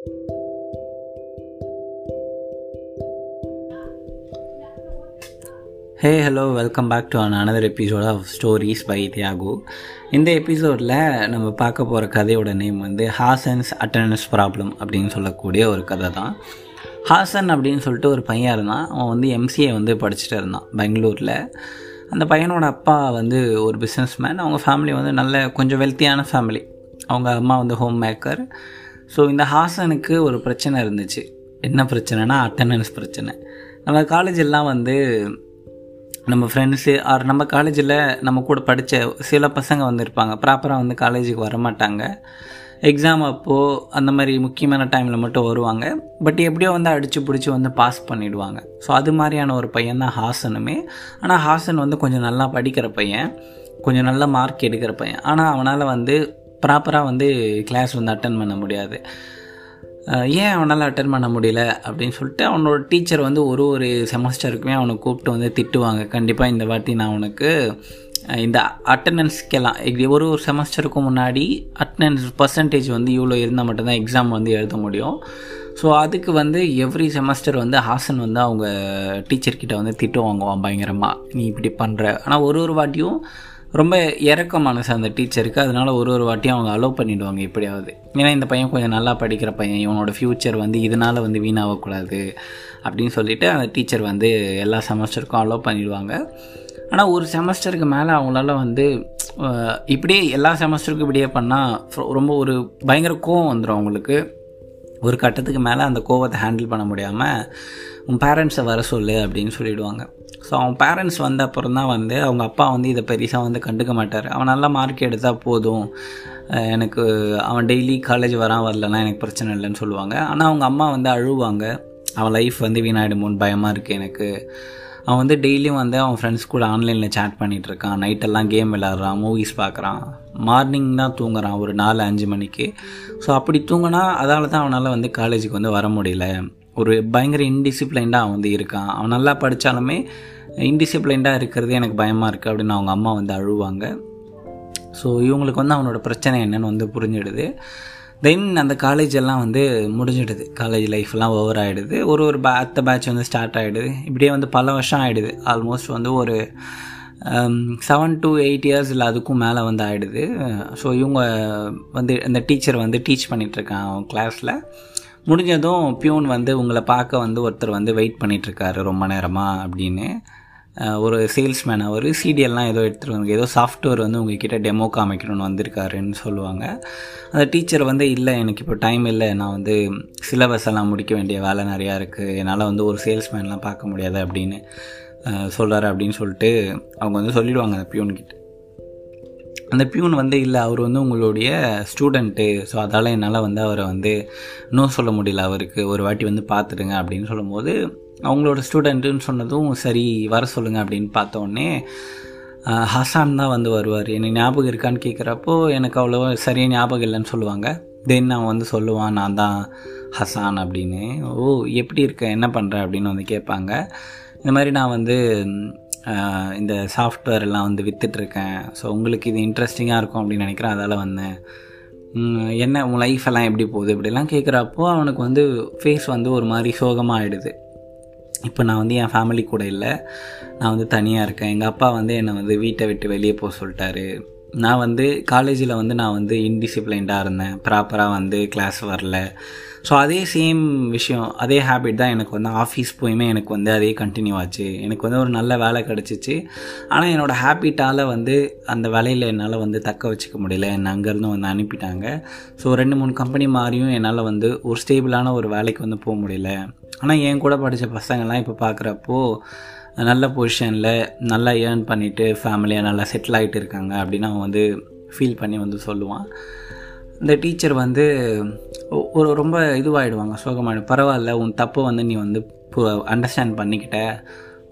Hey hello welcome back to an another episode of stories by Thiyagu இந்த எபிசோடில் நம்ம பார்க்க போகிற கதையோட நேம் வந்து ஹாசன்ஸ் அட்டண்டன்ஸ் ப்ராப்ளம் அப்படின்னு சொல்லக்கூடிய ஒரு கதை தான். ஹாசன் அப்படின்னு சொல்லிட்டு ஒரு பையன் இருந்தான். அவன் வந்து எம்சிஏ வந்து படிச்சுட்டு இருந்தான் பெங்களூரில். அந்த பையனோட அப்பா வந்து ஒரு பிஸ்னஸ் மேன் அவங்க ஃபேமிலி வந்து நல்ல கொஞ்சம் வெல்த்தியான ஃபேமிலி அவங்க அம்மா வந்து ஹோம் மேக்கர் ஸோ இந்த ஹாசனுக்கு ஒரு பிரச்சனை இருந்துச்சு. என்ன பிரச்சனைனா அட்டண்டன்ஸ் பிரச்சனை. நம்ம காலேஜெல்லாம் வந்து நம்ம ஃப்ரெண்ட்ஸு ஆர் நம்ம காலேஜில் நம்ம கூட படித்த சில பசங்க வந்து இருப்பாங்க ப்ராப்பராக வந்து காலேஜுக்கு வரமாட்டாங்க. எக்ஸாம் அப்போது அந்த மாதிரி முக்கியமான டைமில் மட்டும் வருவாங்க. பட் எப்படியோ வந்து அடித்து பிடிச்சி வந்து பாஸ் பண்ணிவிடுவாங்க ஸோ அது மாதிரியான ஒரு பையன் தான் ஹாசனுமே. ஆனால் ஹாசன் வந்து கொஞ்சம் நல்லா படிக்கிற பையன். கொஞ்சம் நல்ல மார்க் எடுக்கிற பையன். ஆனால் அவனால் வந்து ப்ராப்பராக வந்து கிளாஸ் வந்து அட்டன் பண்ண முடியாது. ஏன் அவனால் அட்டன் பண்ண முடியல அப்படின்னு சொல்லிட்டு அவனோட டீச்சர் வந்து ஒரு ஒரு செமஸ்டருக்குமே அவனை கூப்பிட்டு வந்து திட்டுவாங்க. கண்டிப்பாக இந்த வாட்டி நான் அவனுக்கு இந்த அட்டண்டன்ஸ்க்கெல்லாம் ஒரு ஒரு செமஸ்டருக்கும் முன்னாடி அட்டண்டன்ஸ் பர்சன்டேஜ் வந்து இவ்வளோ இருந்தால் மட்டும்தான் எக்ஸாம் வந்து எழுத முடியும். ஸோ அதுக்கு வந்து எவ்ரி செமஸ்டர் வந்து ஹாசன் வந்து அவங்க டீச்சர்கிட்ட வந்து திட்டு வாங்குவான் பயங்கரமாக நீ இப்படி பண்ணுற ஆனால் ஒரு ஒரு வாட்டியும் ரொம்ப இறக்க மனசு அந்த டீச்சருக்கு. அதனால் ஒரு ஒரு வாட்டியும் அவங்க அலோவ் பண்ணிவிடுவாங்க எப்படியாவது. ஏன்னா இந்த பையன் கொஞ்சம் நல்லா படிக்கிற பையன். இவனோட ஃப்யூச்சர் வந்து இதனால் வந்து வீணாகக்கூடாது அப்படின்னு சொல்லிவிட்டு அந்த டீச்சர் வந்து எல்லா செமஸ்டருக்கும் அலோவ் பண்ணிடுவாங்க. ஆனால் ஒரு செமஸ்டருக்கு மேலே அவங்களால வந்து இப்படியே எல்லா செமஸ்டருக்கும் இப்படியே பண்ணால் ரொம்ப ஒரு பயங்கர கோவம் வந்துடும் அவங்களுக்கு. ஒரு கட்டத்துக்கு மேலே அந்த கோவத்தை ஹேண்டில் பண்ண முடியாமல் உன் பேரண்ட்ஸை வர சொல்லு அப்படின்னு சொல்லிவிடுவாங்க ஸோ அவன் பேரண்ட்ஸ் வந்த அப்புறம் தான் வந்து அவங்க அப்பா வந்து இதை பெருசாக வந்து கண்டுக்க மாட்டார். அவன் நல்லா மார்க் எடுத்தால் போதும். எனக்கு அவன் டெய்லி காலேஜ் வரான் வரலன்னா எனக்கு பிரச்சனை இல்லைன்னு சொல்லுவாங்க. ஆனால் அவங்க அம்மா வந்து அழுவாங்க. அவன் லைஃப் வந்து வீணாயிடுமோன்னு பயமாக இருக்குது எனக்கு. அவன் வந்து டெய்லியும் வந்து அவன் ஃப்ரெண்ட்ஸ் கூட ஆன்லைனில் சேட் பண்ணிகிட்ருக்கான் நைட்டெல்லாம் கேம் விளாட்றான் மூவிஸ் பார்க்குறான். மார்னிங் தான் தூங்குறான் ஒரு நாலு அஞ்சு மணிக்கு. ஸோ அப்படி தூங்கினா அதால் தான் அவனால் வந்து காலேஜுக்கு வந்து வர முடியல. ஒரு பயங்கர இன்டிசிப்ளைன்டாக அவன் வந்து இருக்கான். அவன் நல்லா படித்தாலுமே இன்டிசிப்ளைன்டாக இருக்கிறது எனக்கு பயமாக இருக்குது அப்படின்னு அவங்க அம்மா வந்து அழுவாங்க. ஸோ இவங்களுக்கு வந்து அவனோட பிரச்சனை என்னென்னு வந்து புரிஞ்சிடுது. தென் அந்த காலேஜ் எல்லாம் வந்து முடிஞ்சிடுது. காலேஜ் லைஃப்லாம் ஓவர் ஆகிடுது ஒரு ஒரு பே அத்த பேட்ச் வந்து ஸ்டார்ட் ஆகிடுது இப்படியே வந்து பல வருஷம் ஆகிடுது ஆல்மோஸ்ட் வந்து ஒரு செவன் டு எயிட் இயர்ஸ் இல்லை அதுக்கும் மேலே வந்து ஆகிடுது ஸோ இவங்க வந்து அந்த டீச்சர் வந்து டீச் பண்ணிகிட்ருக்கான் அவன் கிளாஸில் முடிஞ்சதும் பியூன் வந்து உங்களை பார்க்க வந்து ஒருத்தர் வந்து வெயிட் பண்ணிகிட்ருக்காரு ரொம்ப நேரமாக அப்படின்னு. ஒரு சேல்ஸ்மேன் அவர் சிடிஎல்லாம் ஏதோ எடுத்துகிட்டு வந்து ஏதோ சாஃப்ட்வேர் வந்து உங்ககிட்ட டெமோ காமிக்கணும்னு வந்திருக்காருன்னு சொல்லுவாங்க. அந்த டீச்சர் வந்து இல்லை எனக்கு இப்போ டைம் இல்லை. நான் வந்து சிலபஸ் எல்லாம் முடிக்க வேண்டிய வேலை நிறையா இருக்குது என்னால் வந்து ஒரு சேல்ஸ்மேன்லாம் பார்க்க முடியாது அப்படின்னு சொல்கிறாரு அப்படின்னு சொல்லிட்டு அவங்க வந்து சொல்லிவிடுவாங்க அந்த பியூன்கிட்ட. அந்த பியூன் வந்து இல்லை அவர் வந்து உங்களுடைய ஸ்டூடெண்ட்டு ஸோ அதால் என்னால் வந்து அவரை வந்து இன்னும் சொல்ல முடியல. அவருக்கு ஒரு வாட்டி வந்து பார்த்துடுங்க அப்படின்னு சொல்லும்போது அவங்களோட ஸ்டூடெண்ட்டுன்னு சொன்னதும் சரி வர சொல்லுங்கள் அப்படின்னு பார்த்தோன்னே ஹசான் தான் வந்து வருவார். எனக்கு ஞாபகம் இருக்கான்னு கேட்குறப்போ எனக்கு அவ்வளோ சரியாக ஞாபகம் இல்லைன்னு சொல்லுவாங்க. தென் அவன் வந்து சொல்லுவான் நான் தான் ஹசான் அப்படின்னு. ஓ எப்படி இருக்க? என்ன பண்ணுற அப்படின்னு வந்து கேட்பாங்க. இந்த மாதிரி நான் வந்து இந்த சாஃப்ட்வேர் எல்லாம் வந்து விற்றுட்ருக்கேன் ஸோ உங்களுக்கு இது இன்ட்ரெஸ்டிங்காக இருக்கும் அப்படின்னு நினைக்கிறேன். அதால் வந்தேன். என்ன உன் லைஃப் எல்லாம் எப்படி போகுது? இப்படிலாம் கேட்குறப்போ அவனுக்கு வந்து ஃபேஸ் வந்து ஒரு மாதிரி சோகமாக ஆகிடுது இப்போ நான் வந்து என் ஃபேமிலி கூட இல்லை. நான் வந்து தனியாக இருக்கேன். எங்கள் அப்பா வந்து என்னை வந்து வீட்டை விட்டு வெளியே போக சொல்லிட்டாரு. நான் வந்து காலேஜில் வந்து நான் வந்து இன்டிசிப்ளைன்டாக இருந்தேன். ப்ராப்பராக வந்து கிளாஸ் வரல. ஸோ அதே சேம் விஷயம் அதே ஹேபிட் தான் எனக்கு வந்து ஆஃபீஸ் போயுமே எனக்கு வந்து அதே கண்டினியூ ஆச்சு. எனக்கு வந்து ஒரு நல்ல வேலை கிடச்சிச்சு. ஆனால் என்னோடய ஹேபிட்டால் வந்து அந்த வேலையில் என்னால் வந்து தக்க வச்சுக்க முடியல. என்னை அங்கேருந்து வந்து அனுப்பிட்டாங்க. ஸோ ரெண்டு மூணு கம்பெனி மாறியும் என்னால் வந்து ஒரு ஸ்டேபிளான ஒரு வேலைக்கு வந்து போக முடியல. ஆனால் என் கூட படித்த பசங்கள்லாம் இப்போ பார்க்குறப்போ நல்ல பொசிஷனில் நல்லா ஏர்ன் பண்ணிவிட்டு ஃபேமிலியாக நல்லா செட்டில் ஆகிட்டு இருக்காங்க அப்படின்னு அவன் வந்து ஃபீல் பண்ணி வந்து சொல்லுவான். இந்த டீச்சர் வந்து ஒரு ரொம்ப இதுவாகிடுவாங்க சோகமாயிடும் பரவாயில்ல உன் தப்பை வந்து நீ வந்து அண்டர்ஸ்டாண்ட் பண்ணிக்கிட்ட.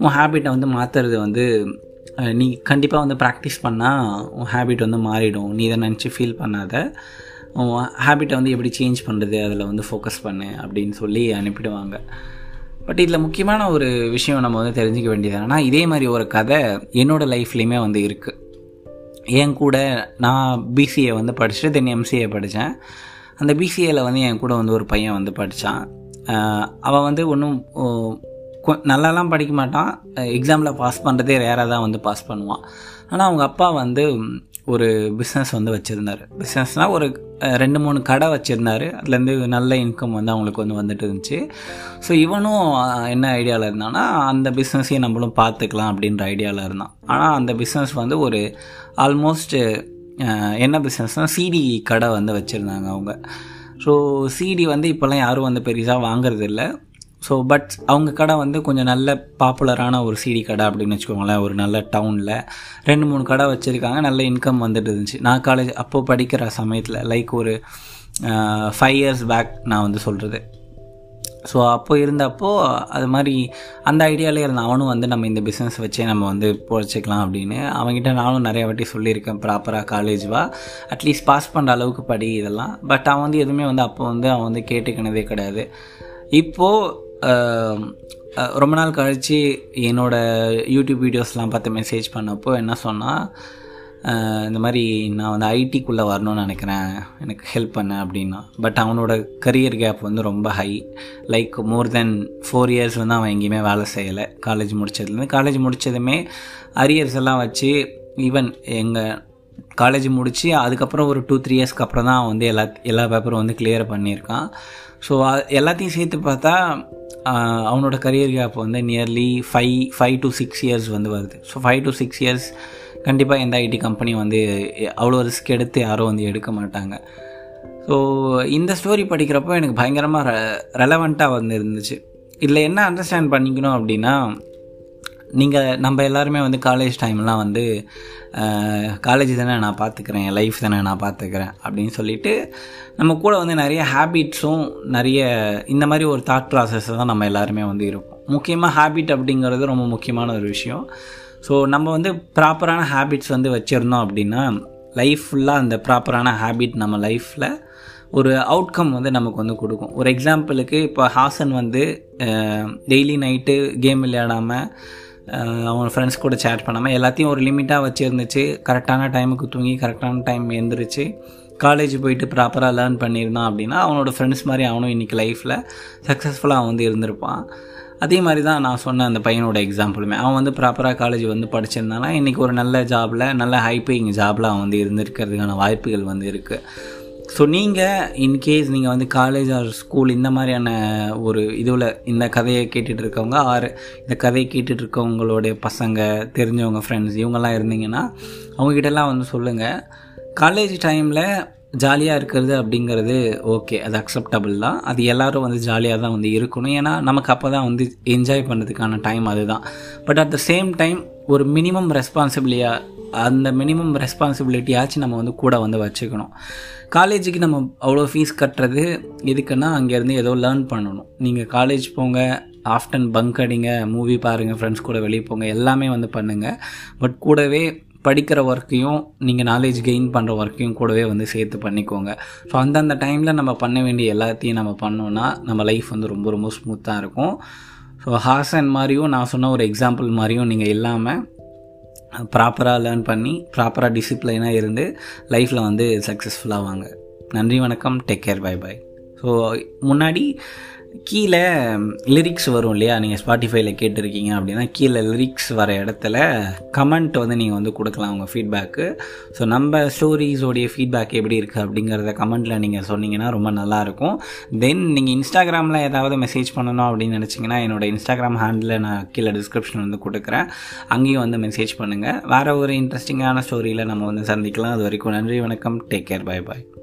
உன் ஹேபிட்டை வந்து மாற்றுறது வந்து நீ கண்டிப்பாக வந்து ப்ராக்டிஸ் பண்ணால் உன் ஹேபிட் வந்து மாறிடும். நீ இதை நினச்சி ஃபீல் பண்ணாத. உன் ஹேபிட்டை வந்து எப்படி சேஞ்ச் பண்ணுறது அதில் வந்து ஃபோக்கஸ் பண்ணு அப்படின்னு சொல்லி அனுப்பிடுவாங்க. பட் இதில் முக்கியமான ஒரு விஷயம் நம்ம வந்து தெரிஞ்சிக்க வேண்டியது ஆனால் இதே மாதிரி ஒரு கதை என்னோடய லைஃப்லேயுமே வந்து இருக்குது என் கூட நான் பிசிஏ வந்து படிச்சுட்டு தென் எம்சிஏ படித்தேன் அந்த பிசிஏல வந்து என் கூட வந்து ஒரு பையன் வந்து படித்தான் அவன் வந்து ஒன்றும் நல்லாலாம் படிக்க மாட்டான். எக்ஸாமில் பாஸ் பண்ணுறதே ரேராக தான் வந்து பாஸ் பண்ணுவான். ஆனால் அவங்க அப்பா வந்து ஒரு பிஸ்னஸ் வந்து வச்சுருந்தார். பிஸ்னஸ்னால் ஒரு ரெண்டு மூணு கடை வச்சுருந்தார். அதுலேருந்து நல்ல இன்கம் வந்து அவங்களுக்கு வந்து வந்துட்டு இருந்துச்சு. ஸோ இவனும் என்ன ஐடியாவில் இருந்தான்னா அந்த பிஸ்னஸையும் நம்மளும் பார்த்துக்கலாம் அப்படின்ற ஐடியாவில் இருந்தான். ஆனால் அந்த பிஸ்னஸ் வந்து ஒரு ஆல்மோஸ்ட் என்ன பிஸ்னஸ்னால் சிடி கடை வந்து வச்சுருந்தாங்க அவங்க. ஸோ சிடி வந்து இப்போல்லாம் யாரும் வந்து பெருசாக வாங்குறதில்ல. ஸோ பட் அவங்க கடை வந்து கொஞ்சம் நல்ல பாப்புலரான ஒரு சிடி கடை அப்படின்னு வச்சுக்கோங்களேன். ஒரு நல்ல டவுனில் ரெண்டு மூணு கடை வச்சுருக்காங்க. நல்ல இன்கம் வந்துட்டு இருந்துச்சு. நான் காலேஜ் அப்போது படிக்கிற சமயத்தில் லைக் ஒரு ஃபைவ் இயர்ஸ் பேக் நான் வந்து சொல்கிறது ஸோ அப்போ இருந்தப்போ அது மாதிரி அந்த ஐடியாவிலே இருந்த அவனும் வந்து நம்ம இந்த பிஸ்னஸ் வச்சே நம்ம வந்து பொழைச்சிக்கலாம் அப்படின்னு அவங்ககிட்ட நானும் நிறைய வாட்டி சொல்லியிருக்கேன். ப்ராப்பராக காலேஜ்வா அட்லீஸ்ட் பாஸ் பண்ணுற அளவுக்கு படி இதெல்லாம். பட் அவன் வந்து எதுவுமே வந்து அப்போ வந்து அவன் வந்து கேட்டுக்கினதே கிடையாது. இப்போது ரொம்ப நாள் கழித்து என்னோடய யூடியூப் வீடியோஸ்லாம் பார்த்து மெசேஜ் பண்ணப்போ என்ன சொன்னால் இந்த மாதிரி நான் வந்து ஐடிக்குள்ளே வரணும்னு நினைக்கிறேன் எனக்கு ஹெல்ப் பண்ண அப்படின்னா. பட் அவனோட கரியர் கேப் வந்து ரொம்ப high like more than four years வந்து அவன் எங்கேயுமே வேலை செய்யலை. காலேஜ் முடித்ததுலேருந்து காலேஜ் முடித்ததுமே அரியர்ஸ் எல்லாம் வச்சு ஈவன் எங்கள் காலேஜ் முடித்து அதுக்கப்புறம் ஒரு டூ த்ரீ இயர்ஸ்க்கு அப்புறம் தான் அவன் வந்து எல்லா எல்லா பேப்பரும் வந்து கிளியர் பண்ணியிருக்கான். ஸோ எல்லாத்தையும் சேர்த்து பார்த்தா அவனோட கரியர் கேப் வந்து nearly five five to six years வந்து வருது. So five to six years கண்டிப்பாக எந்த ஐடி கம்பெனி வந்து அவ்வளோ ரிஸ்க் எடுத்து யாரும் வந்து எடுக்க மாட்டாங்க. ஸோ இந்த ஸ்டோரி படிக்கிறப்போ எனக்கு பயங்கரமாக ரெ ரெலவெண்ட்டாக வந்து இருந்துச்சு. இதில் என்ன அண்டர்ஸ்டாண்ட் பண்ணிக்கணும் அப்படின்னா நீங்கள் நம்ம எல்லாருமே வந்து காலேஜ் டைம்லாம் வந்து காலேஜ் தானே நான் பார்த்துக்கிறேன் என் லைஃப் தானே நான் பார்த்துக்கிறேன் அப்படின்னு சொல்லிட்டு நம்ம கூட வந்து நிறைய ஹேபிட்ஸும் நிறைய இந்த மாதிரி ஒரு தாட் ப்ராசஸ் தான் நம்ம எல்லாருமே வந்து இருப்போம். முக்கியமாக ஹேபிட் அப்படிங்கிறது ரொம்ப முக்கியமான ஒரு விஷயம். ஸோ நம்ம வந்து ப்ராப்பரான ஹேபிட்ஸ் வந்து வச்சுருந்தோம் அப்படின்னா லைஃப் ஃபுல்லாக அந்த ப்ராப்பரான ஹேபிட் நம்ம லைஃப்பில் ஒரு அவுட்கம் வந்து நமக்கு வந்து கொடுக்கும். ஒரு எக்ஸாம்பிளுக்கு இப்போ ஹாசன் வந்து டெய்லி நைட்டு கேம் விளையாடாமல் அவங்க ஃப்ரெண்ட்ஸ் கூட சேட் பண்ணாமல் எல்லாத்தையும் ஒரு லிமிட்டாக வச்சுருந்துச்சு. கரெக்டான டைமுக்கு தூங்கி கரெக்டான டைம் எழுந்திரிச்சு காலேஜ் போயிட்டு ப்ராப்பராக லேர்ன் பண்ணியிருந்தான் அப்படின்னா அவனோட ஃப்ரெண்ட்ஸ் மாதிரி அவனும் இன்றைக்கி லைஃப்பில் சக்ஸஸ்ஃபுல்லாக அவன் வந்து இருந்திருப்பான். அதே மாதிரி தான் நான் சொன்ன அந்த பையனோட எக்ஸாம்பிளுமே அவன் வந்து ப்ராப்பராக காலேஜ் வந்து படிச்சிருந்தானா இன்றைக்கி ஒரு நல்ல ஜாபில் நல்ல ஹைப்பேயிங் ஜாபில் அவன் வந்து இருந்திருக்கிறதுக்கான வாய்ப்புகள் வந்து இருக்குது ஸோ நீங்கள் இன்கேஸ் நீங்கள் வந்து காலேஜ் ஆர் ஸ்கூல் இந்த மாதிரியான ஒரு இதுவில் இந்த கதையை கேட்டுட்டு இருக்கவங்க ஆர் இந்த கதையை கேட்டுட்டு இருக்கவங்களுடைய பசங்க தெரிஞ்சவங்க ஃப்ரெண்ட்ஸ் இவங்கெல்லாம் இருந்தீங்கன்னா அவங்ககிட்டலாம் வந்து சொல்லுங்கள் காலேஜ் டைமில் ஜாலியாக இருக்கிறது அப்படிங்கிறது ஓகே அது அக்செப்டபுள் தான். அது எல்லோரும் வந்து ஜாலியாக தான் வந்து இருக்கணும். ஏன்னா நமக்கு அப்போ தான் வந்து என்ஜாய் பண்ணுறதுக்கான டைம் அதுதான். But at the same time ஒரு மினிமம் ரெஸ்பான்சிபிலியாக அந்த மினிமம் ரெஸ்பான்சிபிலிட்டியாச்சும் நம்ம வந்து கூட வந்து வச்சுக்கணும். காலேஜுக்கு நம்ம அவ்வளோ ஃபீஸ் கட்டுறது எதுக்குன்னா அங்கேருந்து ஏதோ லேர்ன் பண்ணணும். நீங்கள் காலேஜ் போங்க ஆஃப்டன் பங்க் அடிங்க மூவி பாருங்கள் ஃப்ரெண்ட்ஸ் கூட வெளியே போங்க எல்லாமே வந்து பண்ணுங்கள் பட் கூடவே படிக்கிற ஒர்க்கையும் நீங்கள் நாலேஜ் கெயின் பண்ணுற ஒர்க்கையும் கூடவே வந்து சேர்த்து பண்ணிக்கோங்க. ஸோ அந்தந்த டைமில் நம்ம பண்ண வேண்டிய எல்லாத்தையும் நம்ம பண்ணோன்னா நம்ம லைஃப் வந்து ரொம்ப ரொம்ப ஸ்மூத்தாக இருக்கும். ஸோ ஹாசன் மாதிரியும் நான் சொன்ன ஒரு எக்ஸாம்பிள் மாதிரியும் நீங்கள் இல்லாமல் ப்ராப்பராக லேர்ன் பண்ணி ப்ராப்பராக டிசிப்ளைனாக இருந்து லைஃப்பில் வந்து சக்ஸஸ்ஃபுல்லாக வாங்க. நன்றி வணக்கம். Take care bye bye so முன்னாடி கீழே லிரிக்ஸ் வரும் இல்லையா? நீங்கள் ஸ்பாட்டிஃபைல கேட்டிருக்கீங்க அப்படின்னா கீழே லிரிக்ஸ் வர இடத்துல கமெண்ட் வந்து நீங்கள் வந்து கொடுக்கலாம் உங்கள் ஃபீட்பேக்கு ஸோ நம்ம ஸ்டோரிஸோடைய ஃபீட்பேக் எப்படி இருக்குது அப்படிங்கிறத கமெண்ட்டில் நீங்கள் சொன்னீங்கன்னா ரொம்ப நல்லாயிருக்கும் தென் நீங்கள் இன்ஸ்டாகிராமில் ஏதாவது மெசேஜ் பண்ணணும் அப்படின்னு நினச்சிங்கன்னா என்னோடய இன்ஸ்டாகிராம் ஹேண்டில் நான் கீழே டிஸ்கிரிப்ஷன் வந்து கொடுக்குறேன். அங்கேயும் வந்து மெசேஜ் பண்ணுங்கள் வேறு ஒரு இன்ட்ரெஸ்டிங்கான ஸ்டோரியில் நம்ம வந்து சந்திக்கலாம். அது வரைக்கும் நன்றி வணக்கம். டேக் கேர் பாய் பாய்